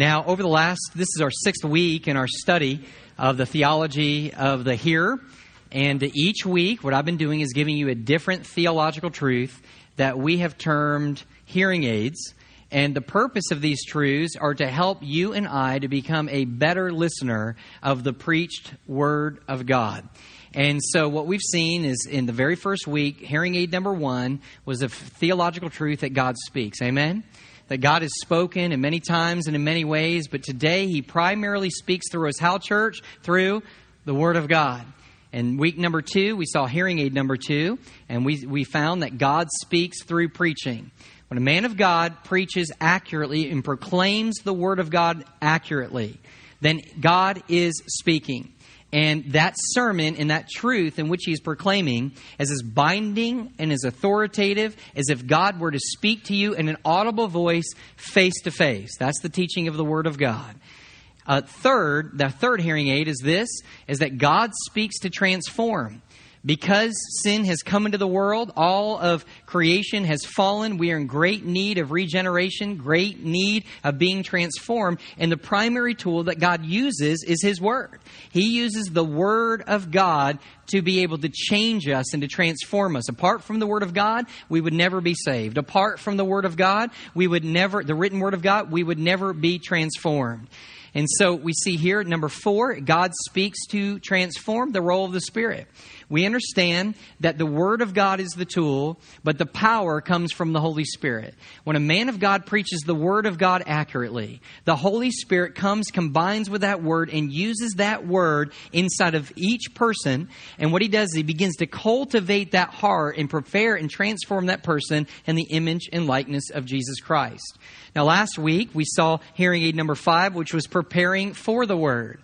Now, over the last, this is our sixth week in our study of the theology of the hearer. And each week, what I've been doing is giving you a different theological truth that we have termed hearing aids. And the purpose of these truths are to help you and I to become a better listener of the preached Word of God. And so, what we've seen is in the very first week, hearing aid number one was a theological truth that God speaks. Amen? That God has spoken in many times and in many ways, but today He primarily speaks through us. How, church? Through the Word of God. And week number two, we saw hearing aid number two, and we, we found that God speaks through preaching. When a man of God preaches accurately and proclaims the Word of God accurately, then God is speaking. And that sermon and that truth in which he's proclaiming is as binding and as authoritative as if God were to speak to you in an audible voice face to face. That's the teaching of the Word of God. Uh, third, the third hearing aid is this, is that God speaks to transform. Because sin has come into the world, all of creation has fallen. We are in great need of regeneration, great need of being transformed. And the primary tool that God uses is His Word. He uses the Word of God to be able to change us and to transform us. Apart from the Word of God, we would never be saved. Apart from the Word of God, we would never, the written Word of God, we would never be transformed. And so we see here, number four, God speaks to transform the role of the Spirit we understand that the Word of God is the tool, but the power comes from the Holy Spirit. When a man of God preaches the Word of God accurately, the Holy Spirit comes, combines with that Word, and uses that Word inside of each person. And what he does is he begins to cultivate that heart and prepare and transform that person in the image and likeness of Jesus Christ. Now, last week we saw hearing aid number five, which was preparing for the Word.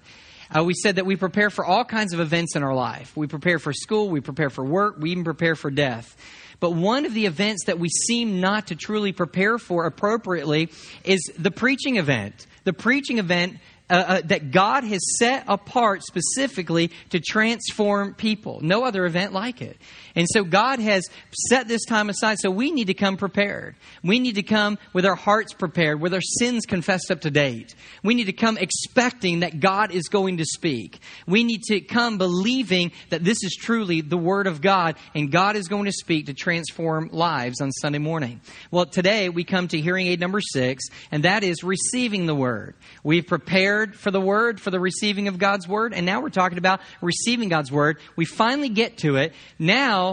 Uh, we said that we prepare for all kinds of events in our life. We prepare for school, we prepare for work, we even prepare for death. But one of the events that we seem not to truly prepare for appropriately is the preaching event. The preaching event uh, uh, that God has set apart specifically to transform people. No other event like it. And so God has set this time aside, so we need to come prepared. We need to come with our hearts prepared, with our sins confessed up to date. We need to come expecting that God is going to speak. We need to come believing that this is truly the Word of God and God is going to speak to transform lives on Sunday morning. Well, today we come to hearing aid number six, and that is receiving the Word. We've prepared for the Word, for the receiving of God's Word, and now we're talking about receiving God's Word. We finally get to it. Now,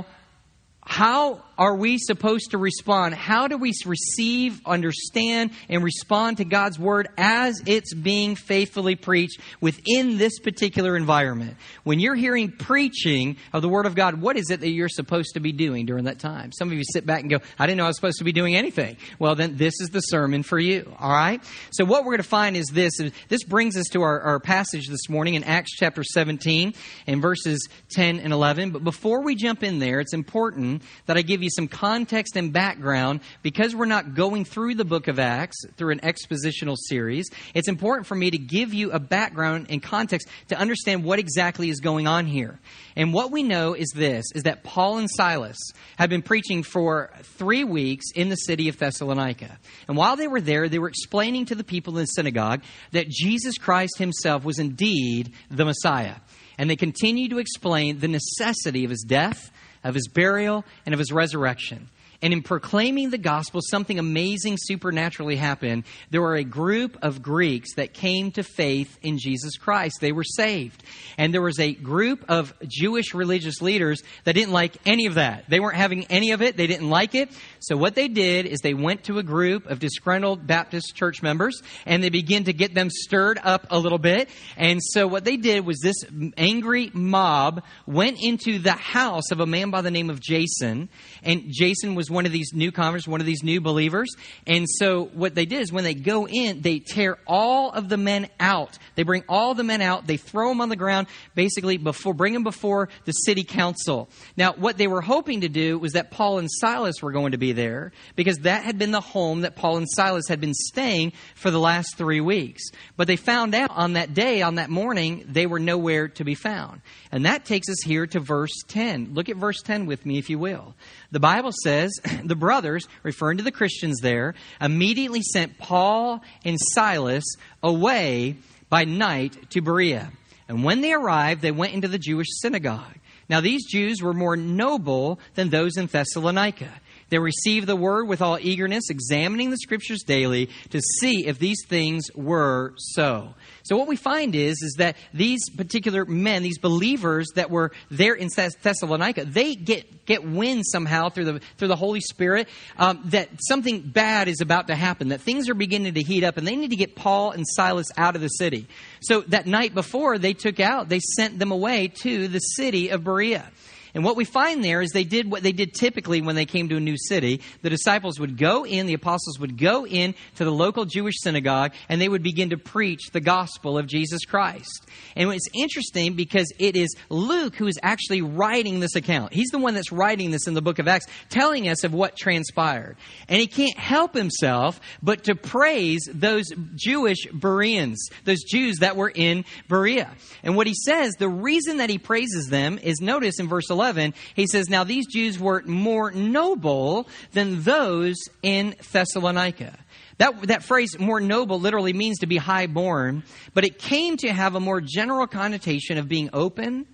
how are we supposed to respond? How do we receive, understand, and respond to God's Word as it's being faithfully preached within this particular environment? When you're hearing preaching of the Word of God, what is it that you're supposed to be doing during that time? Some of you sit back and go, I didn't know I was supposed to be doing anything. Well, then this is the sermon for you, all right? So what we're going to find is this. This brings us to our, our passage this morning in Acts chapter 17 and verses 10 and 11. But before we jump in there, it's important that I give you some context and background because we're not going through the book of Acts through an expositional series. It's important for me to give you a background and context to understand what exactly is going on here. And what we know is this is that Paul and Silas had been preaching for 3 weeks in the city of Thessalonica. And while they were there, they were explaining to the people in the synagogue that Jesus Christ himself was indeed the Messiah. And they continued to explain the necessity of his death of his burial, and of his resurrection. And in proclaiming the gospel, something amazing supernaturally happened. There were a group of Greeks that came to faith in Jesus Christ. They were saved. And there was a group of Jewish religious leaders that didn't like any of that. They weren't having any of it. They didn't like it. So what they did is they went to a group of disgruntled Baptist church members and they began to get them stirred up a little bit. And so what they did was this angry mob went into the house of a man by the name of Jason. And Jason was one of these new converts, one of these new believers. And so what they did is when they go in, they tear all of the men out. They bring all the men out. They throw them on the ground, basically before, bring them before the city council. Now, what they were hoping to do was that Paul and Silas were going to be there because that had been the home that Paul and Silas had been staying for the last three weeks. But they found out on that day, on that morning, they were nowhere to be found. And that takes us here to verse 10. Look at verse 10 with me, if you will. The Bible says, the brothers, referring to the Christians there, immediately sent Paul and Silas away by night to Berea. And when they arrived, they went into the Jewish synagogue. Now, these Jews were more noble than those in Thessalonica. They received the word with all eagerness, examining the scriptures daily to see if these things were so. So what we find is, is that these particular men, these believers that were there in Thessalonica, they get, get wind somehow through the, through the Holy Spirit um, that something bad is about to happen, that things are beginning to heat up, and they need to get Paul and Silas out of the city. So that night before they took out, they sent them away to the city of Berea. And what we find there is they did what they did typically when they came to a new city. The disciples would go in, the apostles would go in to the local Jewish synagogue, and they would begin to preach the gospel of Jesus Christ. And it's interesting because it is Luke who is actually writing this account. He's the one that's writing this in the book of Acts, telling us of what transpired. And he can't help himself but to praise those Jewish Bereans, those Jews that were in Berea. And what he says, the reason that he praises them is notice in verse 11 11, he says, Now these Jews were more noble than those in Thessalonica. That, that phrase, more noble, literally means to be high born, but it came to have a more general connotation of being open,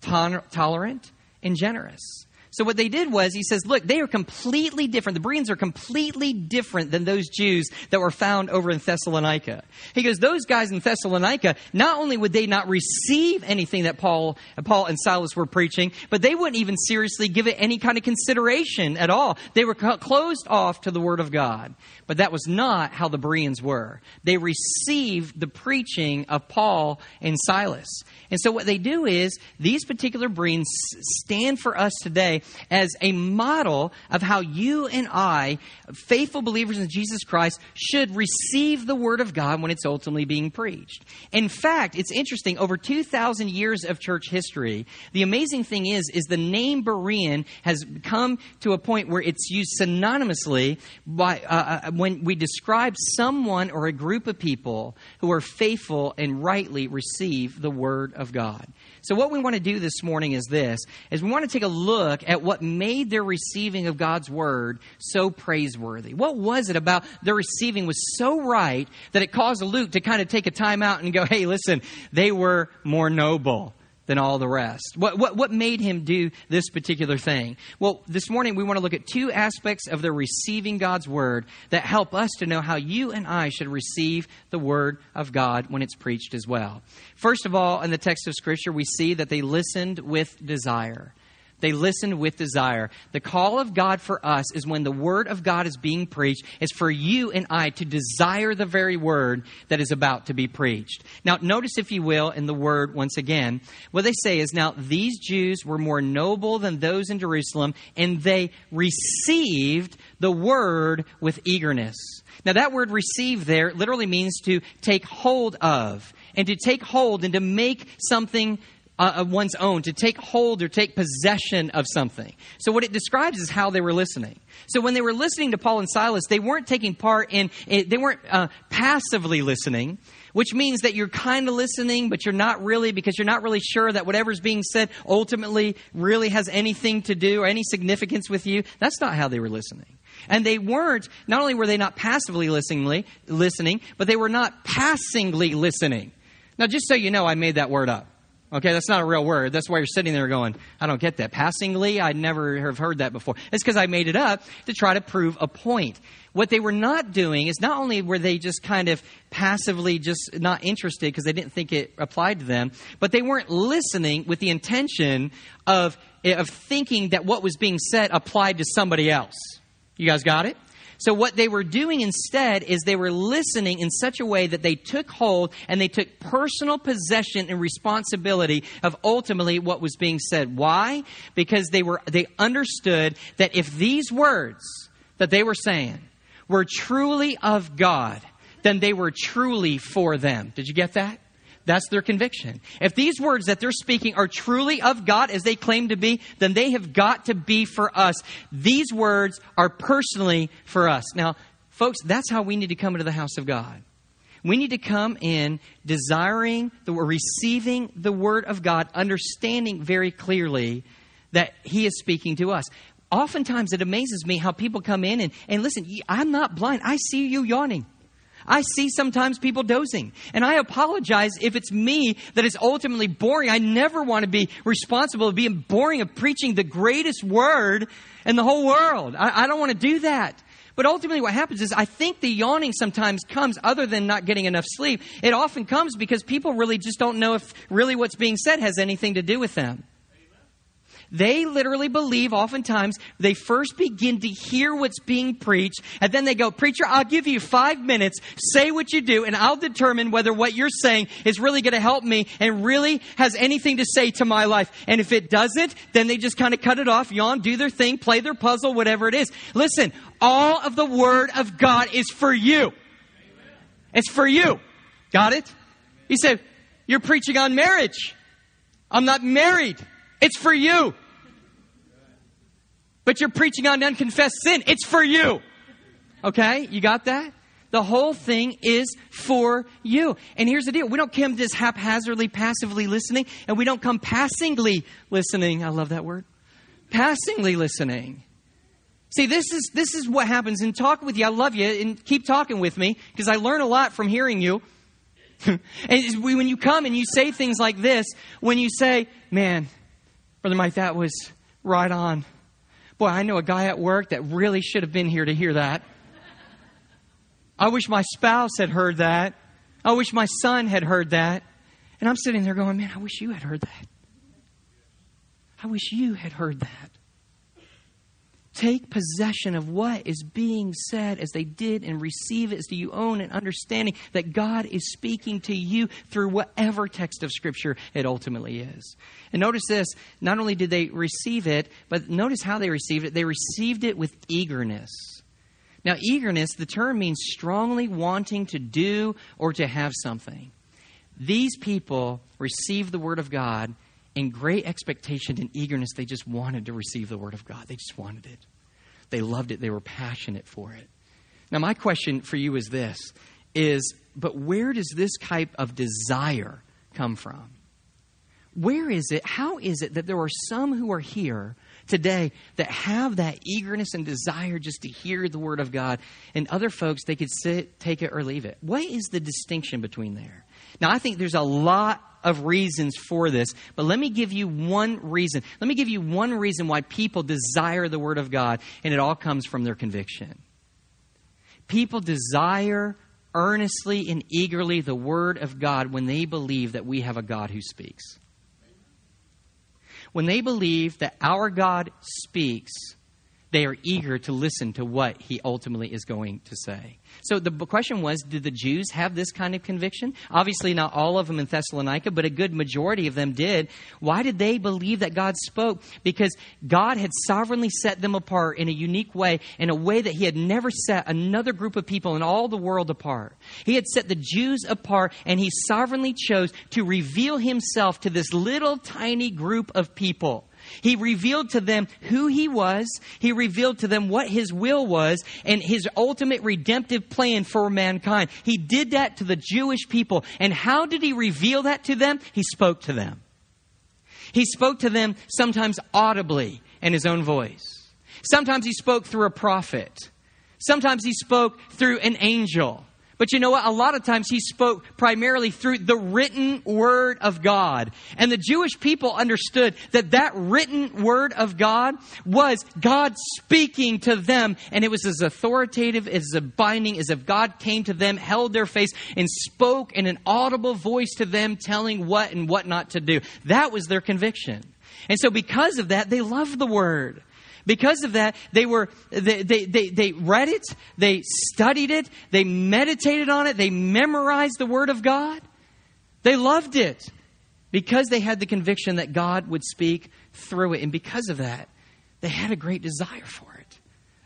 tolerant, and generous. So what they did was he says, look, they are completely different. The Bereans are completely different than those Jews that were found over in Thessalonica. He goes, those guys in Thessalonica, not only would they not receive anything that Paul, Paul and Silas were preaching, but they wouldn't even seriously give it any kind of consideration at all. They were closed off to the Word of God. But that was not how the Bereans were. They received the preaching of Paul and Silas. And so what they do is these particular Bereans stand for us today as a model of how you and I, faithful believers in Jesus Christ, should receive the Word of God when it's ultimately being preached. In fact, it's interesting, over 2,000 years of church history, the amazing thing is, is the name Berean has come to a point where it's used synonymously by, uh, uh when we describe someone or a group of people who are faithful and rightly receive the Word of God. So what we want to do this morning is this, is we want to take a look at what made their receiving of God's word so praiseworthy. What was it about their receiving was so right that it caused Luke to kind of take a time out and go, hey, listen, they were more noble than all the rest? What, what, what made him do this particular thing? Well, this morning we want to look at two aspects of the receiving God's word that help us to know how you and I should receive the word of God when it's preached as well. First of all, in the text of Scripture, we see that they listened with desire. They listened with desire. The call of God for us is when the word of God is being preached, is for you and I to desire the very word that is about to be preached. Now, notice, if you will, in the word once again, what they say is now these Jews were more noble than those in Jerusalem, and they received the word with eagerness. Now, that word receive there literally means to take hold of, and to take hold and to make something uh, of one's own, to take hold or take possession of something. So, what it describes is how they were listening. So, when they were listening to Paul and Silas, they weren't taking part in, they weren't uh, passively listening, which means that you're kind of listening, but you're not really, because you're not really sure that whatever's being said ultimately really has anything to do or any significance with you. That's not how they were listening. And they weren't, not only were they not passively listening, listening, but they were not passingly listening. Now, just so you know, I made that word up. Okay, that's not a real word. That's why you're sitting there going, I don't get that. Passingly, I never have heard that before. It's because I made it up to try to prove a point. What they were not doing is not only were they just kind of passively just not interested because they didn't think it applied to them, but they weren't listening with the intention of, of thinking that what was being said applied to somebody else. You guys got it? So, what they were doing instead is they were listening in such a way that they took hold and they took personal possession and responsibility of ultimately what was being said. Why? Because they were they understood that if these words that they were saying were truly of God, then they were truly for them. Did you get that? That's their conviction. If these words that they're speaking are truly of God as they claim to be, then they have got to be for us. These words are personally for us. Now, folks, that's how we need to come into the house of God. We need to come in desiring the receiving the word of God, understanding very clearly that he is speaking to us. oftentimes it amazes me how people come in and, and listen, I'm not blind. I see you yawning. I see sometimes people dozing. And I apologize if it's me that is ultimately boring. I never want to be responsible of being boring of preaching the greatest word in the whole world. I, I don't want to do that. But ultimately, what happens is I think the yawning sometimes comes, other than not getting enough sleep, it often comes because people really just don't know if really what's being said has anything to do with them. They literally believe oftentimes they first begin to hear what's being preached, and then they go, Preacher, I'll give you five minutes, say what you do, and I'll determine whether what you're saying is really going to help me and really has anything to say to my life. And if it doesn't, then they just kind of cut it off, yawn, do their thing, play their puzzle, whatever it is. Listen, all of the Word of God is for you. It's for you. Got it? He said, You're preaching on marriage. I'm not married. It's for you. But you're preaching on unconfessed sin. It's for you. Okay? You got that? The whole thing is for you. And here's the deal. We don't come just haphazardly, passively listening, and we don't come passingly listening. I love that word. Passingly listening. See, this is, this is what happens And talk with you. I love you, and keep talking with me, because I learn a lot from hearing you. and when you come and you say things like this, when you say, man, Brother Mike, that was right on. Boy, I know a guy at work that really should have been here to hear that. I wish my spouse had heard that. I wish my son had heard that. And I'm sitting there going, man, I wish you had heard that. I wish you had heard that take possession of what is being said as they did and receive it as do you own an understanding that God is speaking to you through whatever text of Scripture it ultimately is. And notice this not only did they receive it, but notice how they received it. They received it with eagerness. Now, eagerness, the term means strongly wanting to do or to have something. These people received the Word of God in great expectation and eagerness, they just wanted to receive the Word of God. They just wanted it. They loved it. They were passionate for it. Now, my question for you is this is, but where does this type of desire come from? Where is it? How is it that there are some who are here today that have that eagerness and desire just to hear the Word of God, and other folks, they could sit, take it, or leave it? What is the distinction between there? Now, I think there's a lot of reasons for this, but let me give you one reason. Let me give you one reason why people desire the Word of God, and it all comes from their conviction. People desire earnestly and eagerly the Word of God when they believe that we have a God who speaks. When they believe that our God speaks, they are eager to listen to what He ultimately is going to say. So the question was did the Jews have this kind of conviction? Obviously, not all of them in Thessalonica, but a good majority of them did. Why did they believe that God spoke? Because God had sovereignly set them apart in a unique way, in a way that He had never set another group of people in all the world apart. He had set the Jews apart, and He sovereignly chose to reveal Himself to this little tiny group of people. He revealed to them who he was. He revealed to them what his will was and his ultimate redemptive plan for mankind. He did that to the Jewish people. And how did he reveal that to them? He spoke to them. He spoke to them sometimes audibly in his own voice. Sometimes he spoke through a prophet. Sometimes he spoke through an angel. But you know what? A lot of times he spoke primarily through the written word of God. And the Jewish people understood that that written word of God was God speaking to them. And it was as authoritative, as binding, as if God came to them, held their face, and spoke in an audible voice to them, telling what and what not to do. That was their conviction. And so because of that, they loved the word. Because of that, they were, they, they, they, they read it, they studied it, they meditated on it, they memorized the Word of God. They loved it because they had the conviction that God would speak through it. And because of that, they had a great desire for it,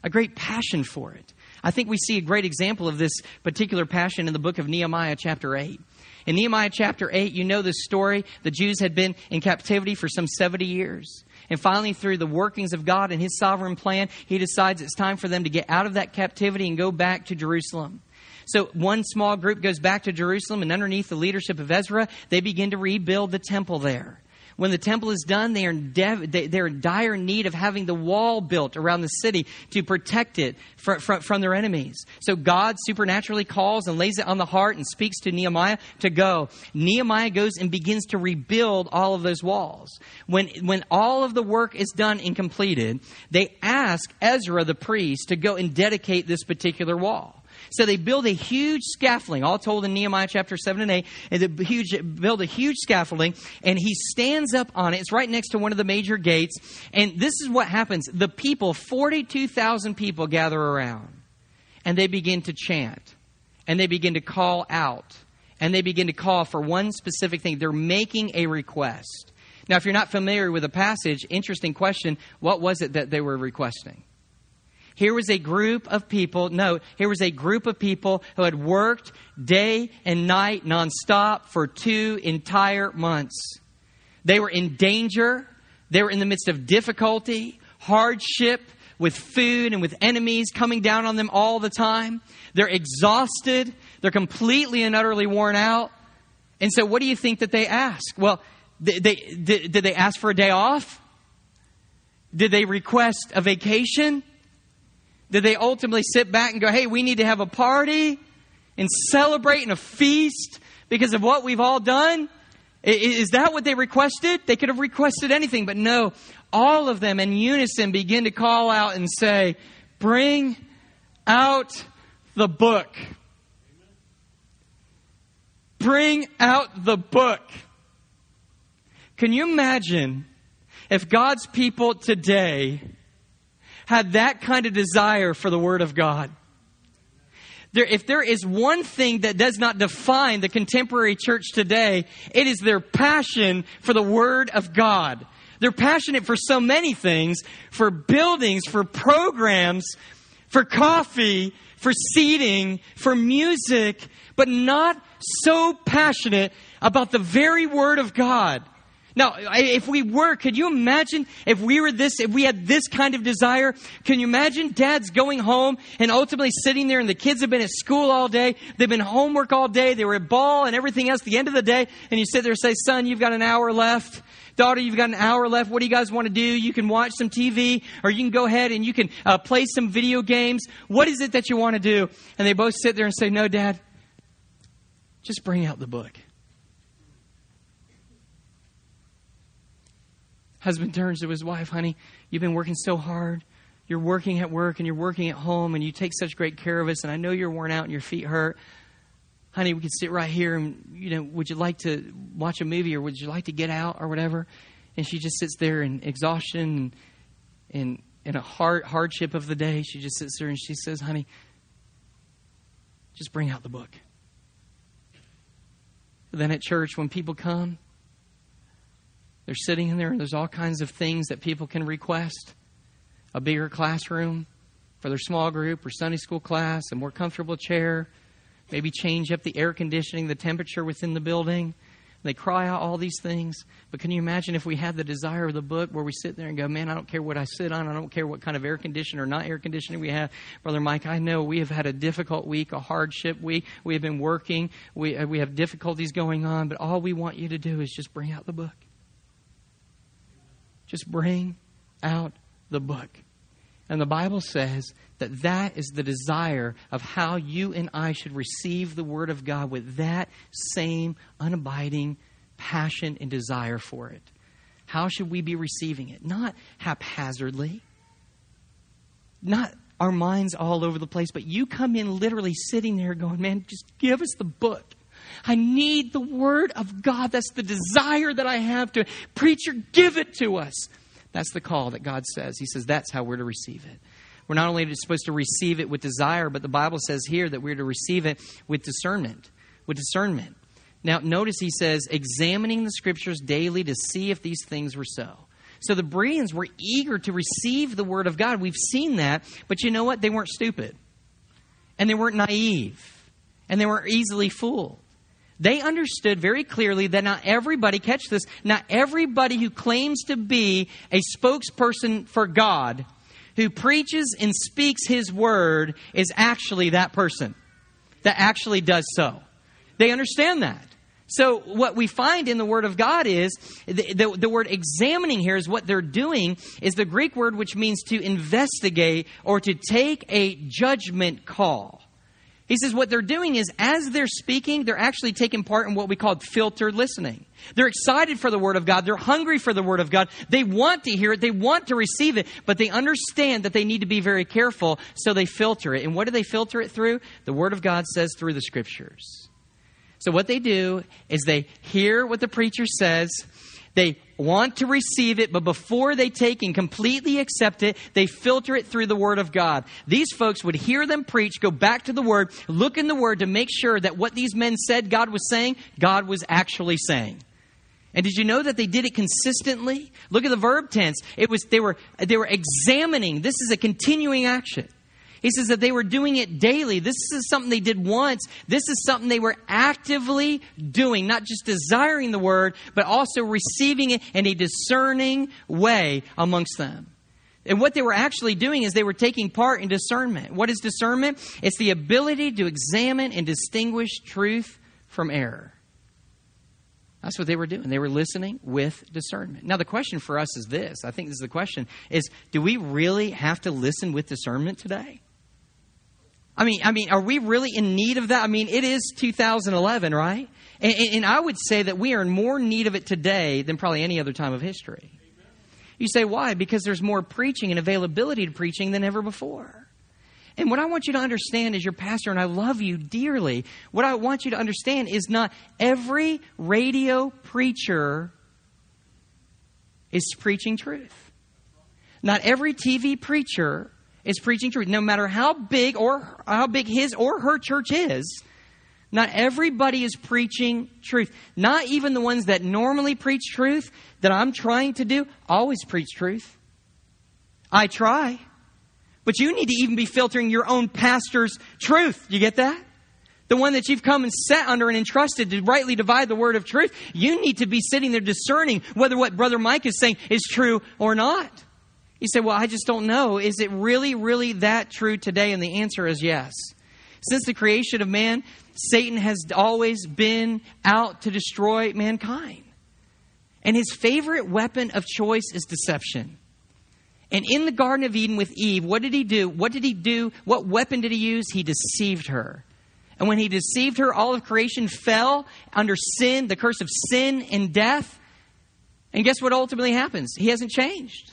a great passion for it. I think we see a great example of this particular passion in the book of Nehemiah, chapter 8. In Nehemiah chapter 8, you know the story. The Jews had been in captivity for some 70 years. And finally, through the workings of God and His sovereign plan, He decides it's time for them to get out of that captivity and go back to Jerusalem. So one small group goes back to Jerusalem, and underneath the leadership of Ezra, they begin to rebuild the temple there. When the temple is done, they are, dev- they're in dire need of having the wall built around the city to protect it from, from, from their enemies. So God supernaturally calls and lays it on the heart and speaks to Nehemiah to go. Nehemiah goes and begins to rebuild all of those walls. When, when all of the work is done and completed, they ask Ezra the priest to go and dedicate this particular wall. So they build a huge scaffolding, all told in Nehemiah chapter 7 and 8, and they huge, build a huge scaffolding, and he stands up on it. It's right next to one of the major gates. And this is what happens. The people, 42,000 people gather around, and they begin to chant, and they begin to call out, and they begin to call for one specific thing. They're making a request. Now, if you're not familiar with the passage, interesting question, what was it that they were requesting? Here was a group of people, no, here was a group of people who had worked day and night nonstop for two entire months. They were in danger. They were in the midst of difficulty, hardship, with food and with enemies coming down on them all the time. They're exhausted. They're completely and utterly worn out. And so, what do you think that they ask? Well, they, they, did, did they ask for a day off? Did they request a vacation? Did they ultimately sit back and go, hey, we need to have a party and celebrate and a feast because of what we've all done? Is that what they requested? They could have requested anything, but no. All of them in unison begin to call out and say, Bring out the book. Bring out the book. Can you imagine if God's people today had that kind of desire for the Word of God. There, if there is one thing that does not define the contemporary church today, it is their passion for the Word of God. They're passionate for so many things for buildings, for programs, for coffee, for seating, for music, but not so passionate about the very Word of God. Now, if we were, could you imagine if we were this, if we had this kind of desire? Can you imagine dads going home and ultimately sitting there and the kids have been at school all day, they've been homework all day, they were at ball and everything else, the end of the day, and you sit there and say, son, you've got an hour left. Daughter, you've got an hour left. What do you guys want to do? You can watch some TV or you can go ahead and you can uh, play some video games. What is it that you want to do? And they both sit there and say, no, dad, just bring out the book. Husband turns to his wife, honey, you've been working so hard. You're working at work and you're working at home and you take such great care of us. And I know you're worn out and your feet hurt. Honey, we could sit right here and, you know, would you like to watch a movie or would you like to get out or whatever? And she just sits there in exhaustion and in a hard hardship of the day. She just sits there and she says, honey, just bring out the book. Then at church, when people come, they're sitting in there, and there's all kinds of things that people can request a bigger classroom for their small group or Sunday school class, a more comfortable chair, maybe change up the air conditioning, the temperature within the building. They cry out all these things. But can you imagine if we had the desire of the book where we sit there and go, man, I don't care what I sit on. I don't care what kind of air conditioner or not air conditioning we have. Brother Mike, I know we have had a difficult week, a hardship week. We have been working. We, uh, we have difficulties going on. But all we want you to do is just bring out the book. Just bring out the book. And the Bible says that that is the desire of how you and I should receive the Word of God with that same unabiding passion and desire for it. How should we be receiving it? Not haphazardly, not our minds all over the place, but you come in literally sitting there going, man, just give us the book. I need the Word of God. That's the desire that I have to. Preacher, give it to us. That's the call that God says. He says that's how we're to receive it. We're not only supposed to receive it with desire, but the Bible says here that we're to receive it with discernment. With discernment. Now, notice he says, examining the scriptures daily to see if these things were so. So the Bereans were eager to receive the word of God. We've seen that, but you know what? They weren't stupid. And they weren't naive. And they weren't easily fooled. They understood very clearly that not everybody, catch this, not everybody who claims to be a spokesperson for God, who preaches and speaks his word, is actually that person that actually does so. They understand that. So what we find in the Word of God is the, the, the, word examining here is what they're doing is the Greek word which means to investigate or to take a judgment call. He says what they're doing is as they're speaking, they're actually taking part in what we call filtered listening. They're excited for the Word of God. They're hungry for the Word of God. They want to hear it. They want to receive it, but they understand that they need to be very careful, so they filter it. And what do they filter it through? The Word of God says through the Scriptures. So what they do is they hear what the preacher says. They want to receive it, but before they take and completely accept it, they filter it through the Word of God. These folks would hear them preach, go back to the Word, look in the Word to make sure that what these men said God was saying, God was actually saying. And did you know that they did it consistently? Look at the verb tense. It was they were they were examining. This is a continuing action. He says that they were doing it daily. This is something they did once. This is something they were actively doing, not just desiring the word, but also receiving it in a discerning way amongst them. And what they were actually doing is they were taking part in discernment. What is discernment? It's the ability to examine and distinguish truth from error. That's what they were doing. They were listening with discernment. Now the question for us is this. I think this is the question is do we really have to listen with discernment today? I mean, I mean, are we really in need of that? I mean, it is 2011, right? And, and, I would say that we are in more need of it today than probably any other time of history. You say, why? Because there's more preaching and availability to preaching than ever before. And what I want you to understand as your pastor, and I love you dearly, what I want you to understand is not every radio preacher is preaching truth. Not every TV preacher is preaching truth. No matter how big or how big his or her church is, not everybody is preaching truth. Not even the ones that normally preach truth that I'm trying to do always preach truth. I try. But you need to even be filtering your own pastor's truth. You get that? The one that you've come and sat under and entrusted to rightly divide the word of truth. You need to be sitting there discerning whether what Brother Mike is saying is true or not. You say, well, I just don't know. Is it really, really that true today? And the answer is yes. Since the creation of man, Satan has always been out to destroy mankind. And his favorite weapon of choice is deception. And in the Garden of Eden with Eve, what did he do? What did he do? What weapon did he use? He deceived her. And when he deceived her, all of creation fell under sin, the curse of sin and death. And guess what ultimately happens? He hasn't changed.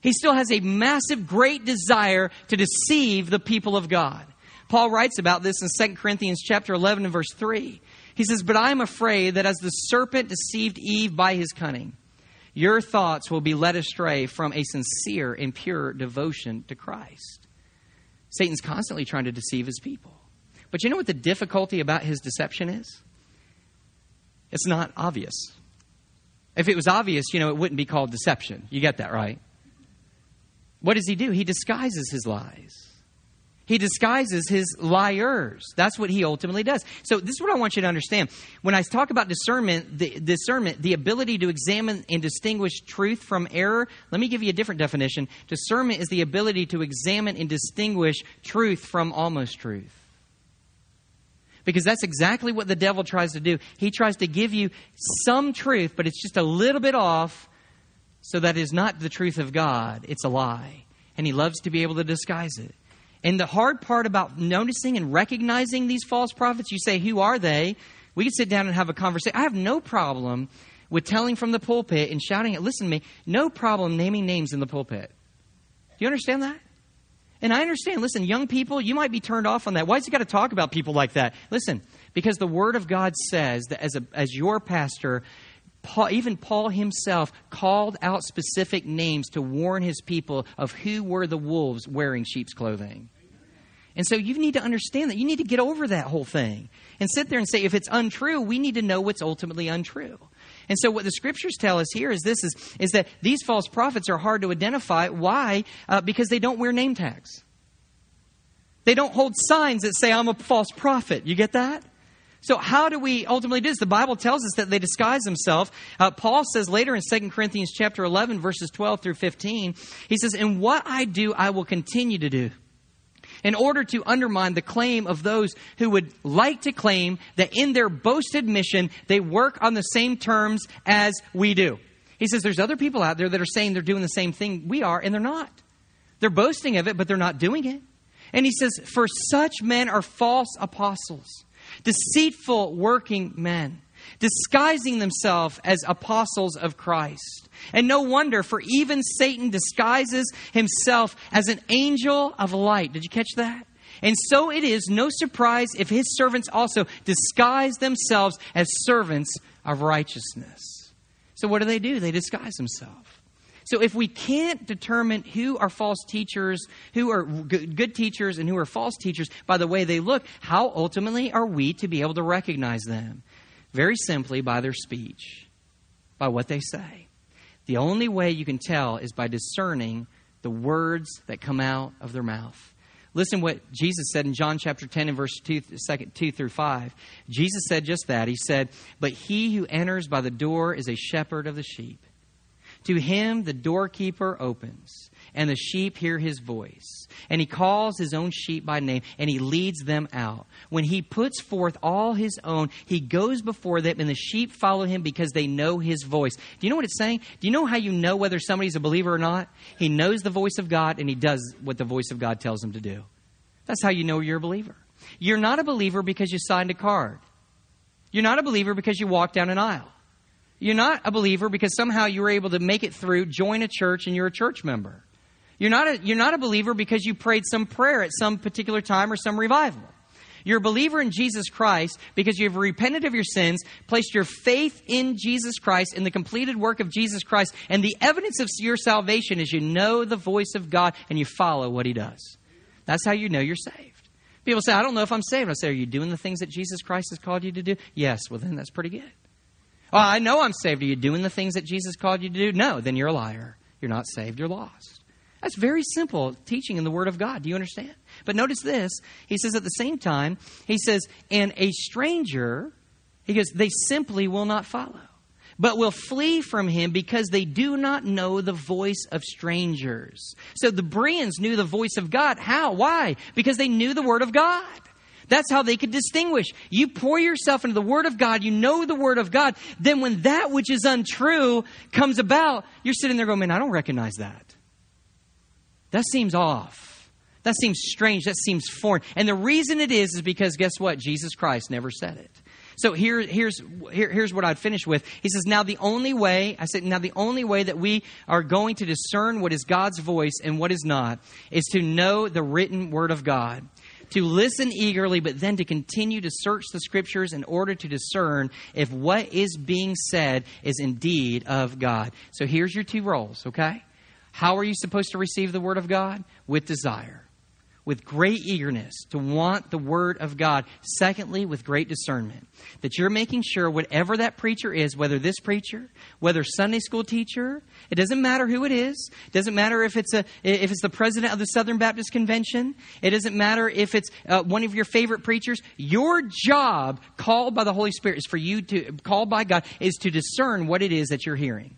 He still has a massive, great desire to deceive the people of God. Paul writes about this in 2 Corinthians chapter 11 and verse 3. He says, But I am afraid that as the serpent deceived Eve by his cunning, your thoughts will be led astray from a sincere and pure devotion to Christ. Satan's constantly trying to deceive his people. But you know what the difficulty about his deception is? It's not obvious. If it was obvious, you know, it wouldn't be called deception. You get that, right? What does he do? He disguises his lies. He disguises his liars. That's what he ultimately does. So this is what I want you to understand. When I talk about discernment, the discernment, the ability to examine and distinguish truth from error, let me give you a different definition. Discernment is the ability to examine and distinguish truth from almost truth. Because that's exactly what the devil tries to do. He tries to give you some truth, but it's just a little bit off so that is not the truth of God, it's a lie. And he loves to be able to disguise it. And the hard part about noticing and recognizing these false prophets, you say, Who are they? We can sit down and have a conversation. I have no problem with telling from the pulpit and shouting it. Listen to me, no problem naming names in the pulpit. Do you understand that? And I understand, listen, young people, you might be turned off on that. Why's he got to talk about people like that? Listen, because the Word of God says that as, a, as your pastor, Paul, even Paul himself called out specific names to warn his people of who were the wolves wearing sheep's clothing. And so you need to understand that. You need to get over that whole thing and sit there and say, if it's untrue, we need to know what's ultimately untrue. And so what the scriptures tell us here is this is, is that these false prophets are hard to identify. Why? Uh, because they don't wear name tags. They don't hold signs that say, I'm a false prophet. You get that? So how do we ultimately do this? The Bible tells us that they disguise themselves. Uh, Paul says later in 2 Corinthians chapter 11, verses 12 through 15, he says, And what I do, I will continue to do. in order to undermine the claim of those who would like to claim that in their boasted mission they work on the same terms as we do. He says there's other people out there that are saying they're doing the same thing we are, and they're not. They're boasting of it, but they're not doing it. And he says, For such men are false apostles, deceitful working men, disguising themselves as apostles of Christ. And no wonder, for even Satan disguises himself as an angel of light. Did you catch that? And so it is no surprise if his servants also disguise themselves as servants of righteousness. So what do they do? They disguise themselves. So if we can't determine who are false teachers, who are good teachers, and who are false teachers by the way they look, how ultimately are we to be able to recognize them? Very simply by their speech, by what they say. The only way you can tell is by discerning the words that come out of their mouth. Listen what Jesus said in John chapter 10 and verse 2, 2 through 5. Jesus said just that. He said, But he who enters by the door is a shepherd of the sheep. To him the doorkeeper opens, and the sheep hear his voice. And he calls his own sheep by name, and he leads them out. When he puts forth all his own, he goes before them, and the sheep follow him because they know his voice. Do you know what it's saying? Do you know how you know whether somebody's a believer or not? He knows the voice of God, and he does what the voice of God tells him to do. That's how you know you're a believer. You're not a believer because you signed a card. You're not a believer because you walked down an aisle. You're not a believer because somehow you were able to make it through, join a church, and you're a church member. You're not a, you're not a believer because you prayed some prayer at some particular time or some revival. You're a believer in Jesus Christ because you've repented of your sins, placed your faith in Jesus Christ, in the completed work of Jesus Christ, and the evidence of your salvation is you know the voice of God and you follow what He does. That's how you know you're saved. People say, I don't know if I'm saved. I say, Are you doing the things that Jesus Christ has called you to do? Yes, well, then that's pretty good. Oh, I know I'm saved. Are you doing the things that Jesus called you to do? No, then you're a liar. You're not saved, you're lost. That's very simple teaching in the Word of God. Do you understand? But notice this. He says at the same time, he says, and a stranger, he goes, they simply will not follow, but will flee from him because they do not know the voice of strangers. So the Bereans knew the voice of God. How? Why? Because they knew the Word of God. That's how they could distinguish. You pour yourself into the Word of God, you know the Word of God, then when that which is untrue comes about, you're sitting there going, man, I don't recognize that. That seems off. That seems strange. That seems foreign. And the reason it is, is because guess what? Jesus Christ never said it. So here, here's, here, here's what I'd finish with. He says, Now the only way, I said, now the only way that we are going to discern what is God's voice and what is not is to know the written word of God to listen eagerly, but then to continue to search the scriptures in order to discern if what is being said is indeed of God. So here's your two roles, okay? How are you supposed to receive the Word of God? With desire with great eagerness to want the Word of God. Secondly, with great discernment. That you're making sure whatever that preacher is, whether this preacher, whether Sunday school teacher, it doesn't matter who it is. It doesn't matter if it's, a, if it's the president of the Southern Baptist Convention. It doesn't matter if it's uh, one of your favorite preachers. Your job, called by the Holy Spirit, is for you to, called by God, is to discern what it is that you're hearing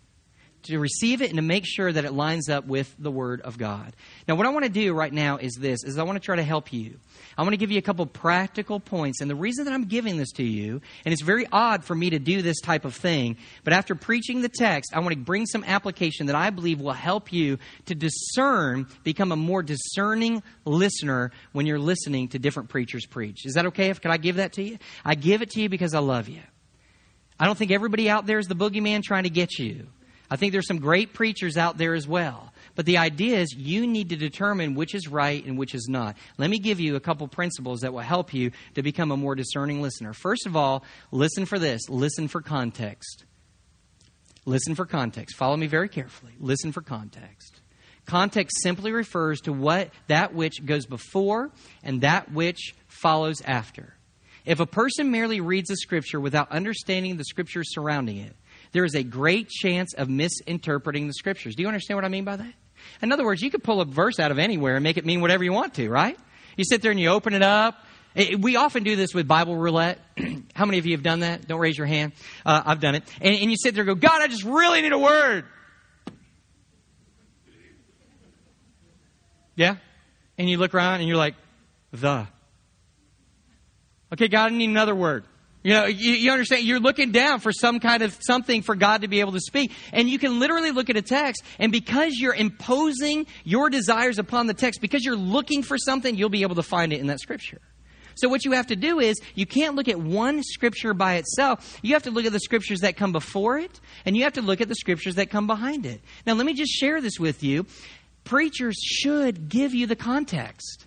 to receive it and to make sure that it lines up with the word of god. Now what i want to do right now is this is i want to try to help you. I want to give you a couple practical points and the reason that i'm giving this to you and it's very odd for me to do this type of thing but after preaching the text i want to bring some application that i believe will help you to discern become a more discerning listener when you're listening to different preachers preach. Is that okay if could i give that to you? I give it to you because i love you. I don't think everybody out there is the boogeyman trying to get you. I think there's some great preachers out there as well. But the idea is you need to determine which is right and which is not. Let me give you a couple principles that will help you to become a more discerning listener. First of all, listen for this listen for context. Listen for context. Follow me very carefully. Listen for context. Context simply refers to what that which goes before and that which follows after. If a person merely reads a scripture without understanding the scriptures surrounding it, there is a great chance of misinterpreting the scriptures. Do you understand what I mean by that? In other words, you could pull a verse out of anywhere and make it mean whatever you want to, right? You sit there and you open it up. We often do this with Bible roulette. How many of you have done that? Don't raise your hand. Uh, I've done it. And, and you sit there and go, God, I just really need a word. Yeah? And you look around and you're like, the. Okay, God, I need another word. You know, you, you, understand, you're looking down for some kind of something for God to be able to speak. And you can literally look at a text, and because you're imposing your desires upon the text, because you're looking for something, you'll be able to find it in that scripture. So what you have to do is you can't look at one scripture by itself. You have to look at the scriptures that come before it, and you have to look at the scriptures that come behind it. Now, let me just share this with you. Preachers should give you the context.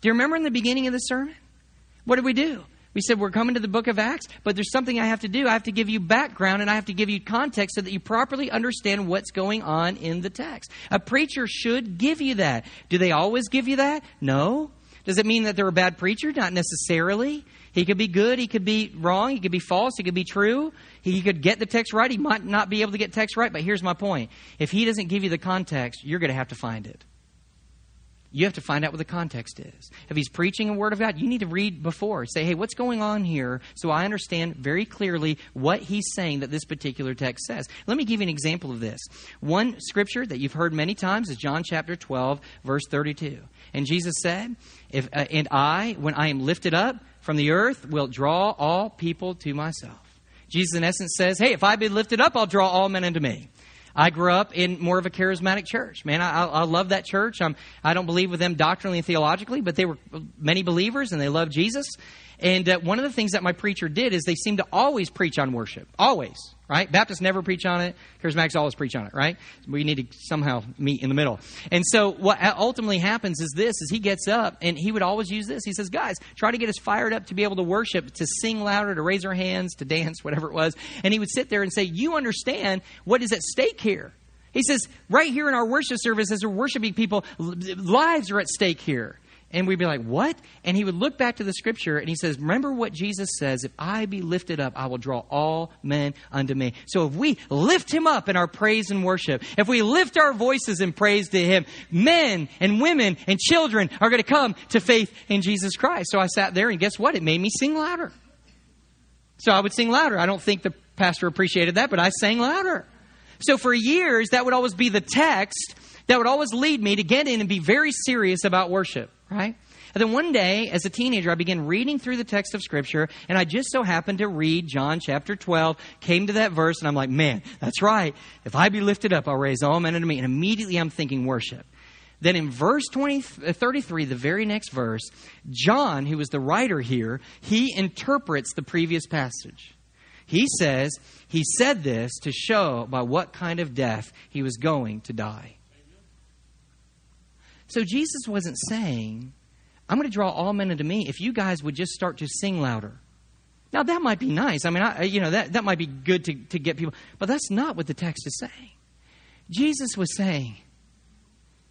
Do you remember in the beginning of the sermon? What did we do? We said we're coming to the book of Acts, but there's something I have to do. I have to give you background and I have to give you context so that you properly understand what's going on in the text. A preacher should give you that. Do they always give you that? No. Does it mean that they're a bad preacher? Not necessarily. He could be good, he could be wrong, he could be false, he could be true. He could get the text right, he might not be able to get text right, but here's my point. If he doesn't give you the context, you're going to have to find it. You have to find out what the context is. If he's preaching a word of God, you need to read before. Say, hey, what's going on here so I understand very clearly what he's saying that this particular text says. Let me give you an example of this. One scripture that you've heard many times is John chapter 12, verse 32. And Jesus said, if, uh, And I, when I am lifted up from the earth, will draw all people to myself. Jesus, in essence, says, Hey, if I be lifted up, I'll draw all men unto me. I grew up in more of a charismatic church. Man, I, I love that church. I'm, I don't believe with them doctrinally and theologically, but they were many believers and they loved Jesus. And uh, one of the things that my preacher did is they seemed to always preach on worship. Always right? Baptists never preach on it. Charismatics always preach on it, right? We need to somehow meet in the middle. And so what ultimately happens is this, is he gets up and he would always use this. He says, guys, try to get us fired up to be able to worship, to sing louder, to raise our hands, to dance, whatever it was. And he would sit there and say, you understand what is at stake here. He says, right here in our worship service, as we're worshiping people, lives are at stake here. And we'd be like, What? And he would look back to the scripture and he says, Remember what Jesus says, if I be lifted up, I will draw all men unto me. So if we lift him up in our praise and worship, if we lift our voices in praise to him, men and women and children are going to come to faith in Jesus Christ. So I sat there and guess what? It made me sing louder. So I would sing louder. I don't think the pastor appreciated that, but I sang louder. So for years, that would always be the text that would always lead me to get in and be very serious about worship right? And then one day, as a teenager, I began reading through the text of Scripture, and I just so happened to read John chapter 12, came to that verse, and I'm like, man, that's right. If I be lifted up, I'll raise all men unto me. And immediately I'm thinking worship. Then in verse 20, uh, 33, the very next verse, John, who is the writer here, he interprets the previous passage. He says, he said this to show by what kind of death he was going to die. So Jesus wasn't saying, I'm going to draw all men unto me if you guys would just start to sing louder. Now, that might be nice. I mean, I, you know, that, that might be good to, to get people, but that's not what the text is saying. Jesus was saying,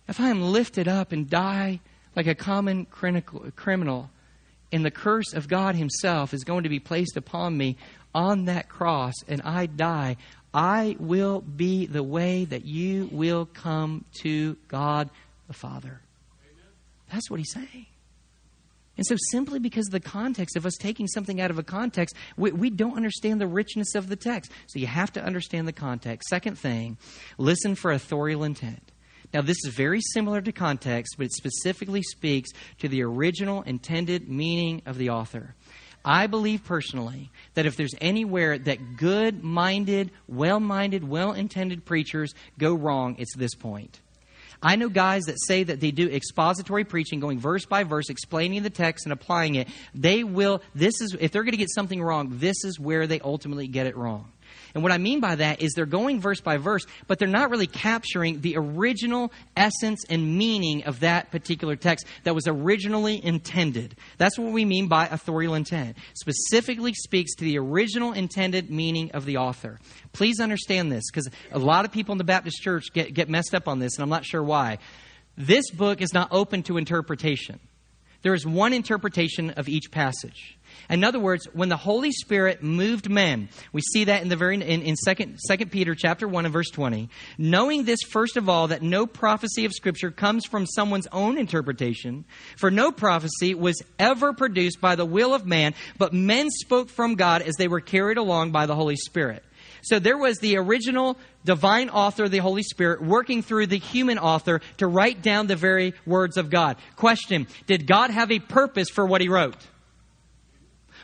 if I am lifted up and die like a common criminal, and the curse of God Himself is going to be placed upon me on that cross, and I die, I will be the way that you will come to God the Father. That's what he's saying. And so, simply because of the context of us taking something out of a context, we, we, don't understand the richness of the text. So, you have to understand the context. Second thing, listen for authorial intent. Now, this is very similar to context, but it specifically speaks to the original intended meaning of the author. I believe personally that if there's anywhere that good minded, well minded, well intended preachers go wrong, it's this point. I know guys that say that they do expository preaching, going verse by verse, explaining the text and applying it. They will, this is, if they're going to get something wrong, this is where they ultimately get it wrong. And what I mean by that is they're going verse by verse, but they're not really capturing the original essence and meaning of that particular text that was originally intended. That's what we mean by authorial intent. Specifically speaks to the original intended meaning of the author. Please understand this because a lot of people in the Baptist church get, get messed up on this, and I'm not sure why. This book is not open to interpretation. There is one interpretation of each passage. In other words, when the Holy Spirit moved men, we see that in the very in, in second, second Peter chapter 1 and verse 20. Knowing this first of all, that no prophecy of Scripture comes from someone's own interpretation, for no prophecy was ever produced by the will of man, but men spoke from God as they were carried along by the Holy Spirit. So there was the original divine author, the Holy Spirit, working through the human author to write down the very words of God. Question Did God have a purpose for what he wrote?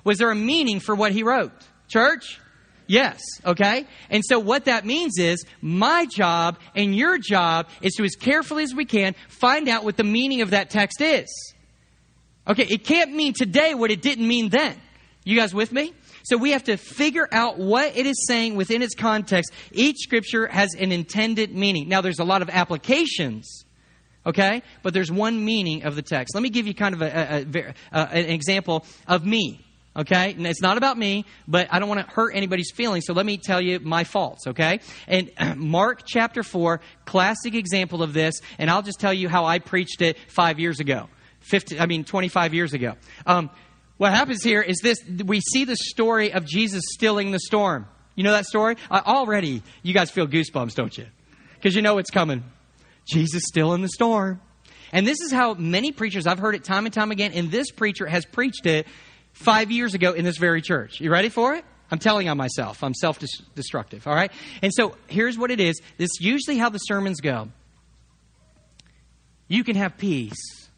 Was there a meaning for what he wrote? Church? Yes, okay? And so what that means is my job and your job is to, as carefully as we can, find out what the meaning of that text is. Okay, it can't mean today what it didn't mean then. You guys with me? So we have to figure out what it is saying within its context. Each scripture has an intended meaning. Now, there's a lot of applications, okay? But there's one meaning of the text. Let me give you kind of a, a, a, an example of me. Okay? And it's not about me, but I don't want to hurt anybody's feelings, so let me tell you my faults, okay? And Mark chapter 4, classic example of this, and I'll just tell you how I preached it five years ago. 50, I mean, 25 years ago. Um, what happens here is this we see the story of Jesus stilling the storm. You know that story? Uh, already, you guys feel goosebumps, don't you? Because you know it's coming. Jesus still in the storm. And this is how many preachers, I've heard it time and time again, and this preacher has preached it five years ago in this very church. You ready for it? I'm telling on myself. I'm self destructive, all right? And so here's what it is this is usually how the sermons go. You can have peace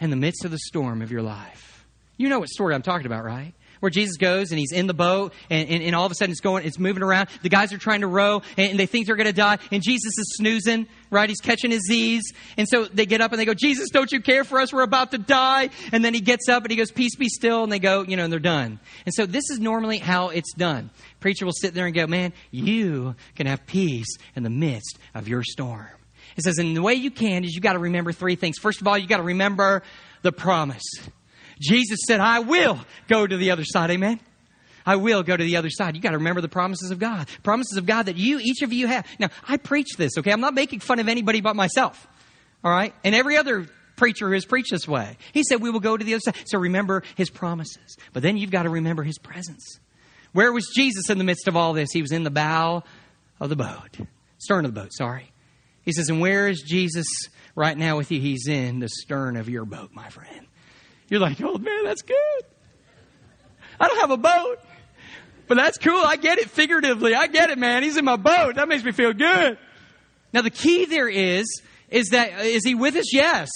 in the midst of the storm of your life. You know what story I'm talking about, right? Where Jesus goes and he's in the boat and, and, and all of a sudden it's going, it's moving around. The guys are trying to row and, and they think they're going to die and Jesus is snoozing, right? He's catching his Z's. And so they get up and they go, Jesus, don't you care for us? We're about to die. And then he gets up and he goes, peace be still. And they go, you know, and they're done. And so this is normally how it's done. Preacher will sit there and go, man, you can have peace in the midst of your storm. It says, and the way you can is you got to remember three things. First of all, you got to remember the promise. Jesus said, I will go to the other side. Amen. I will go to the other side. You got to remember the promises of God. Promises of God that you, each of you have. Now, I preach this, okay? I'm not making fun of anybody but myself. All right? And every other preacher who has preached this way. He said, We will go to the other side. So remember his promises. But then you've got to remember his presence. Where was Jesus in the midst of all this? He was in the bow of the boat, stern of the boat, sorry. He says, And where is Jesus right now with you? He's in the stern of your boat, my friend. You're like, oh man, that's good. I don't have a boat. But that's cool. I get it figuratively. I get it, man. He's in my boat. That makes me feel good. Now the key there is, is that, is he with us? Yes.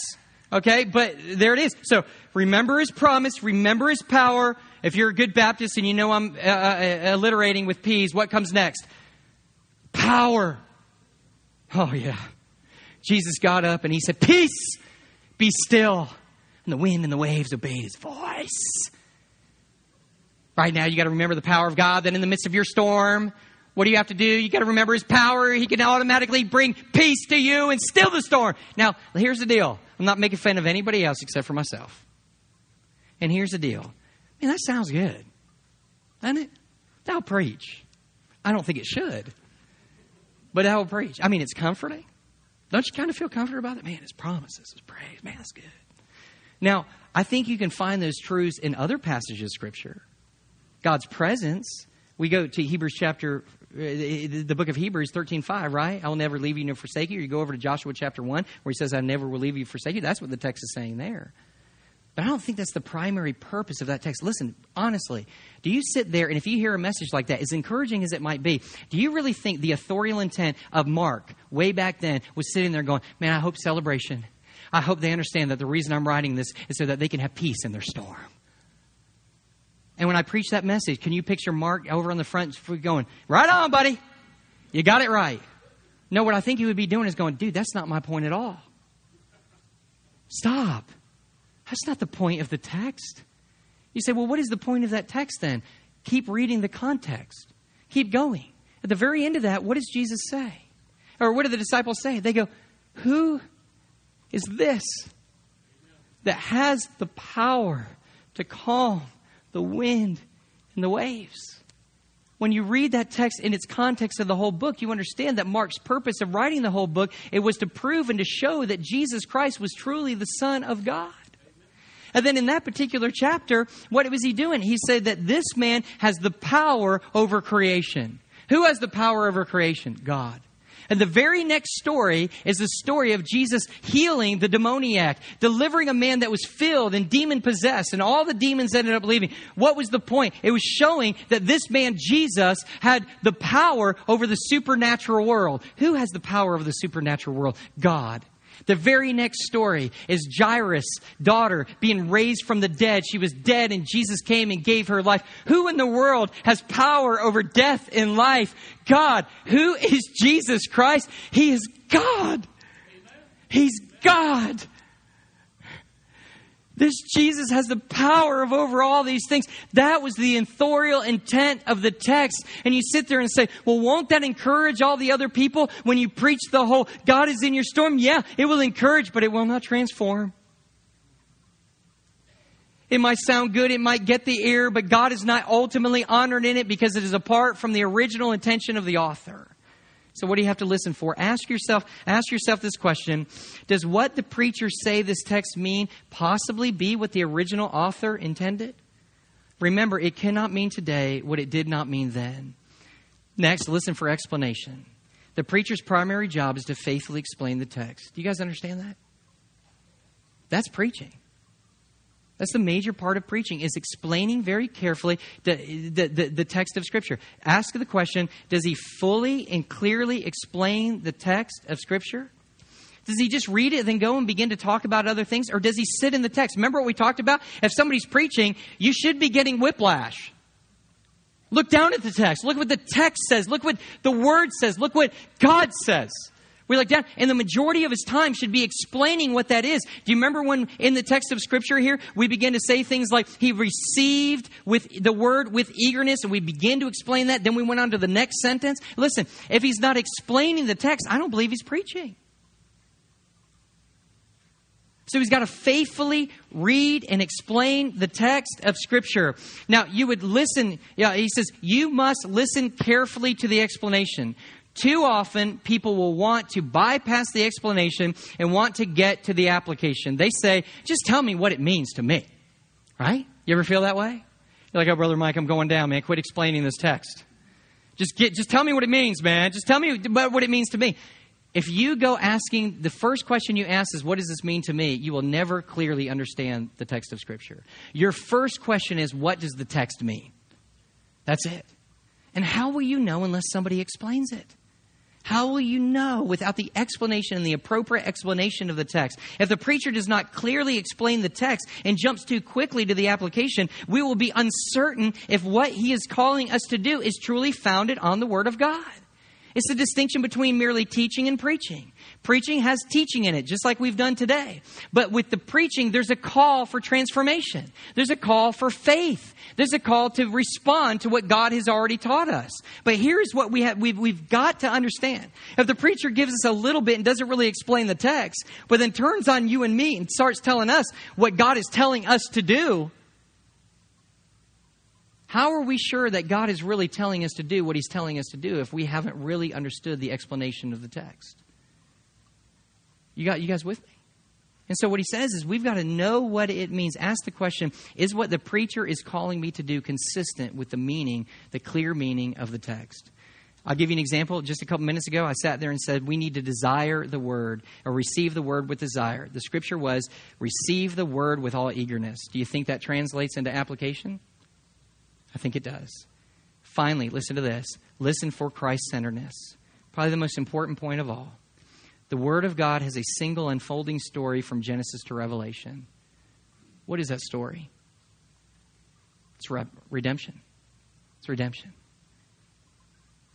Okay. But there it is. So remember his promise. Remember his power. If you're a good Baptist and you know I'm uh, uh, alliterating with P's, what comes next? Power. Oh yeah. Jesus got up and he said, peace, be still and the wind and the waves obeyed his voice. Right now, you got to remember the power of God. that in the midst of your storm, what do you have to do? You got to remember his power. He can automatically bring peace to you and still the storm. Now, here's the deal I'm not making fun of anybody else except for myself. And here's the deal man, that sounds good, doesn't it? That'll preach. I don't think it should, but that will preach. I mean, it's comforting. Don't you kind of feel comforted about it? Man, it's promises, it's praise. Man, that's good. Now, I think you can find those truths in other passages of Scripture. God's presence. We go to Hebrews chapter, uh, the book of Hebrews 13, 5, right? I will never leave you nor forsake you. You go over to Joshua chapter 1, where he says, I never will leave you forsake you. That's what the text is saying there. But I don't think that's the primary purpose of that text. Listen, honestly, do you sit there and if you hear a message like that, as encouraging as it might be, do you really think the authorial intent of Mark way back then was sitting there going, man, I hope celebration I hope they understand that the reason I'm writing this is so that they can have peace in their storm. And when I preach that message, can you picture Mark over on the front going, right on, buddy. You got it right. No, what I think he would be doing is going, dude, that's not my point at all. Stop. That's not the point of the text. You say, well, what is the point of that text then? Keep reading the context. Keep going. At the very end of that, what does Jesus say? Or what do the disciples say? They go, Who is this that has the power to calm the wind and the waves. When you read that text in its context of the whole book, you understand that Mark's purpose of writing the whole book, it was to prove and to show that Jesus Christ was truly the Son of God. And then in that particular chapter, what was he doing? He said that this man has the power over creation. Who has the power over creation? God. And the very next story is the story of Jesus healing the demoniac, delivering a man that was filled and demon possessed, and all the demons ended up leaving. What was the point? It was showing that this man, Jesus, had the power over the supernatural world. Who has the power over the supernatural world? God. The very next story is Jairus' daughter being raised from the dead. She was dead and Jesus came and gave her life. Who in the world has power over death and life? God. Who is Jesus Christ? He is God. He's God. This Jesus has the power of over all these things. That was the authorial intent of the text. And you sit there and say, well, won't that encourage all the other people when you preach the whole God is in your storm? Yeah, it will encourage, but it will not transform. It might sound good, it might get the ear, but God is not ultimately honored in it because it is apart from the original intention of the author. So what do you have to listen for? Ask yourself, ask yourself this question. Does what the preacher say this text mean possibly be what the original author intended? Remember, it cannot mean today what it did not mean then. Next, listen for explanation. The preacher's primary job is to faithfully explain the text. Do you guys understand that? That's preaching. That's the major part of preaching is explaining very carefully the, the, the, the, text of Scripture. Ask the question, does he fully and clearly explain the text of Scripture? Does he just read it and then go and begin to talk about other things? Or does he sit in the text? Remember what we talked about? If somebody's preaching, you should be getting whiplash. Look down at the text. Look what the text says. Look what the Word says. Look what God says. We look down, and the majority of his time should be explaining what that is. Do you remember when in the text of Scripture here, we begin to say things like, He received with the word with eagerness, and we begin to explain that. Then we went on to the next sentence. Listen, if he's not explaining the text, I don't believe he's preaching. So he's got to faithfully read and explain the text of Scripture. Now, you would listen, yeah, he says, you must listen carefully to the explanation. Too often, people will want to bypass the explanation and want to get to the application. They say, just tell me what it means to me. Right? You ever feel that way? You're like, oh, Brother Mike, I'm going down, man. Quit explaining this text. Just get, just tell me what it means, man. Just tell me what it means to me. If you go asking, the first question you ask is, what does this mean to me? You will never clearly understand the text of Scripture. Your first question is, what does the text mean? That's it. And how will you know unless somebody explains it? How will you know without the explanation and the appropriate explanation of the text? If the preacher does not clearly explain the text and jumps too quickly to the application, we will be uncertain if what he is calling us to do is truly founded on the Word of God. It's the distinction between merely teaching and preaching. Preaching has teaching in it, just like we've done today. But with the preaching, there's a call for transformation. There's a call for faith. There's a call to respond to what God has already taught us. But here's what we have, we've, we've got to understand. If the preacher gives us a little bit and doesn't really explain the text, but then turns on you and me and starts telling us what God is telling us to do, how are we sure that God is really telling us to do what He's telling us to do if we haven't really understood the explanation of the text? You got you guys with me? And so what he says is we've got to know what it means. Ask the question, is what the preacher is calling me to do consistent with the meaning, the clear meaning of the text? I'll give you an example. Just a couple minutes ago, I sat there and said, We need to desire the word or receive the word with desire. The scripture was, Receive the word with all eagerness. Do you think that translates into application? I think it does. Finally, listen to this listen for Christ centeredness. Probably the most important point of all. The Word of God has a single unfolding story from Genesis to Revelation. What is that story? It's re- redemption. It's redemption.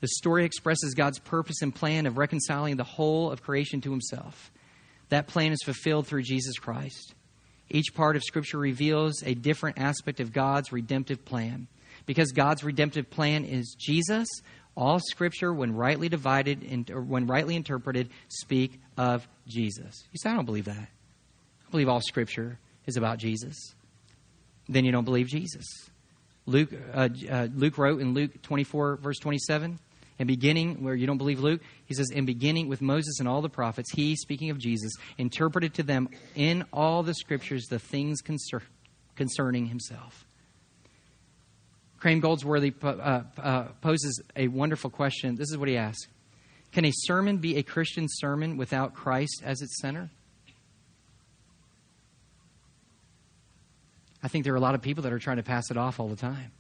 The story expresses God's purpose and plan of reconciling the whole of creation to Himself. That plan is fulfilled through Jesus Christ. Each part of Scripture reveals a different aspect of God's redemptive plan. Because God's redemptive plan is Jesus, all scripture, when rightly divided and when rightly interpreted, speak of Jesus. You say, I don't believe that. I believe all scripture is about Jesus. Then you don't believe Jesus. Luke, uh, uh, Luke wrote in Luke 24, verse 27, in beginning, where you don't believe Luke, he says, in beginning with Moses and all the prophets, he, speaking of Jesus, interpreted to them in all the scriptures the things concer- concerning himself. Graeme Goldsworthy uh, uh, poses a wonderful question. This is what he asks Can a sermon be a Christian sermon without Christ as its center? I think there are a lot of people that are trying to pass it off all the time.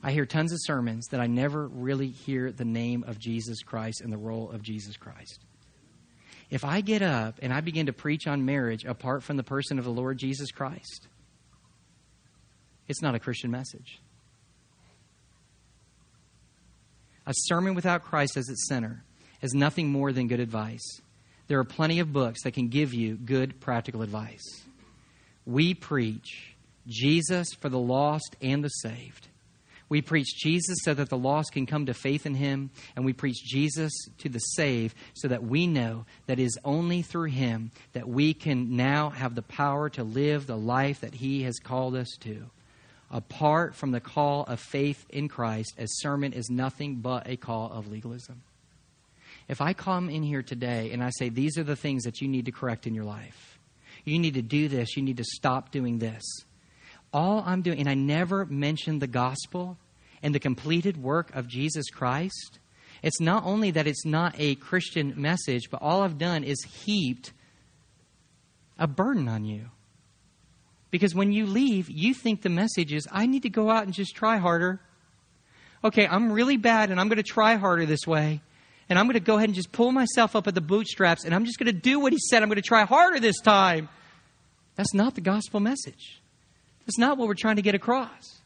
I hear tons of sermons that I never really hear the name of Jesus Christ and the role of Jesus Christ. If I get up and I begin to preach on marriage apart from the person of the Lord Jesus Christ, it's not a Christian message. A sermon without Christ as its center is nothing more than good advice. There are plenty of books that can give you good practical advice. We preach Jesus for the lost and the saved. We preach Jesus so that the lost can come to faith in him, and we preach Jesus to the saved so that we know that it is only through him that we can now have the power to live the life that he has called us to. Apart from the call of faith in Christ, a sermon is nothing but a call of legalism. If I come in here today and I say, These are the things that you need to correct in your life, you need to do this, you need to stop doing this all I'm doing, and I never mention the gospel and the completed work of Jesus Christ. It's not only that it's not a Christian message, but all I've done is heaped a burden on you. Because when you leave, you think the message is, I need to go out and just try harder. Okay, I'm really bad and I'm going to try harder this way. And I'm going to go ahead and just pull myself up at the bootstraps and I'm just going to do what he said. I'm going to try harder this time. That's not the gospel message. That's not what we're trying to get across.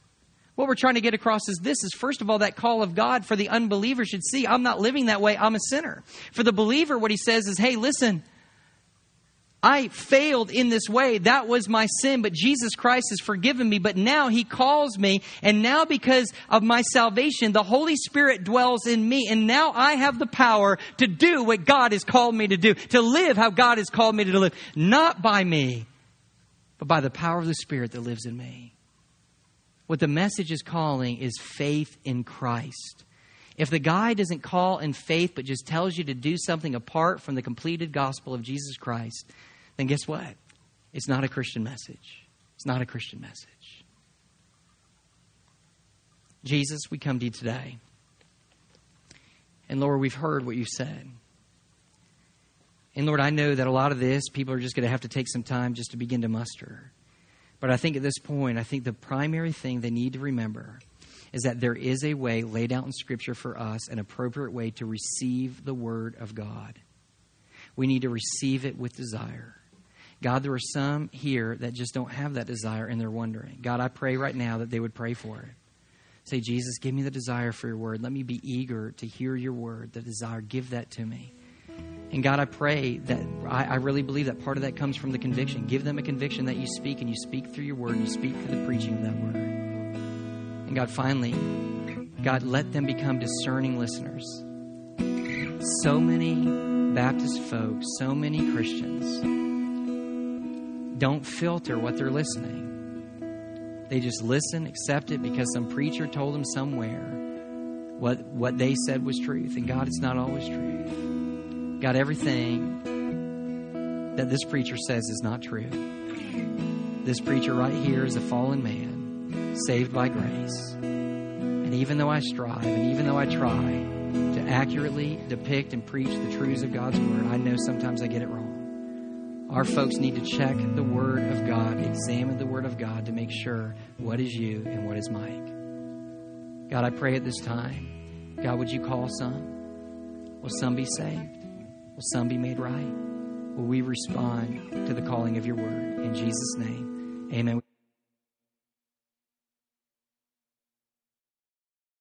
What we're trying to get across is this is first of all that call of God for the unbeliever should see I'm not living that way, I'm a sinner. For the believer what he says is, "Hey, listen, I failed in this way. That was my sin, but Jesus Christ has forgiven me. But now He calls me, and now because of my salvation, the Holy Spirit dwells in me, and now I have the power to do what God has called me to do, to live how God has called me to live. Not by me, but by the power of the Spirit that lives in me. What the message is calling is faith in Christ. If the guy doesn't call in faith but just tells you to do something apart from the completed gospel of Jesus Christ, then guess what? It's not a Christian message. It's not a Christian message. Jesus, we come to you today. And Lord, we've heard what you said. And Lord, I know that a lot of this, people are just going to have to take some time just to begin to muster. But I think at this point, I think the primary thing they need to remember is that there is a way laid out in Scripture for us, an appropriate way to receive the Word of God. We need to receive it with desire. God, there are some here that just don't have that desire and they're wondering. God, I pray right now that they would pray for it. Say, Jesus, give me the desire for your word. Let me be eager to hear your word, the desire. Give that to me. And God, I pray that I, I, really believe that part of that comes from the conviction. Give them a conviction that you speak, and you speak through your word, and you speak through the preaching of that word. And God, finally, God, let them become discerning listeners. So many Baptist folks, so many Christians don't filter what they're listening. They just listen, accept it because some preacher told them somewhere what, what they said was truth. And God, it's not always truth. God, everything that this preacher says is not true. This preacher right here is a fallen man, saved by grace. And even though I strive and even though I try to accurately depict and preach the truths of God's Word, I know sometimes I get it wrong. Our folks need to check the Word of God, examine the Word of God to make sure what is you and what is Mike. God, I pray at this time, God, would you call some? Will some be saved? Will some be made right? Will we respond to the calling of your word? In Jesus' name, amen.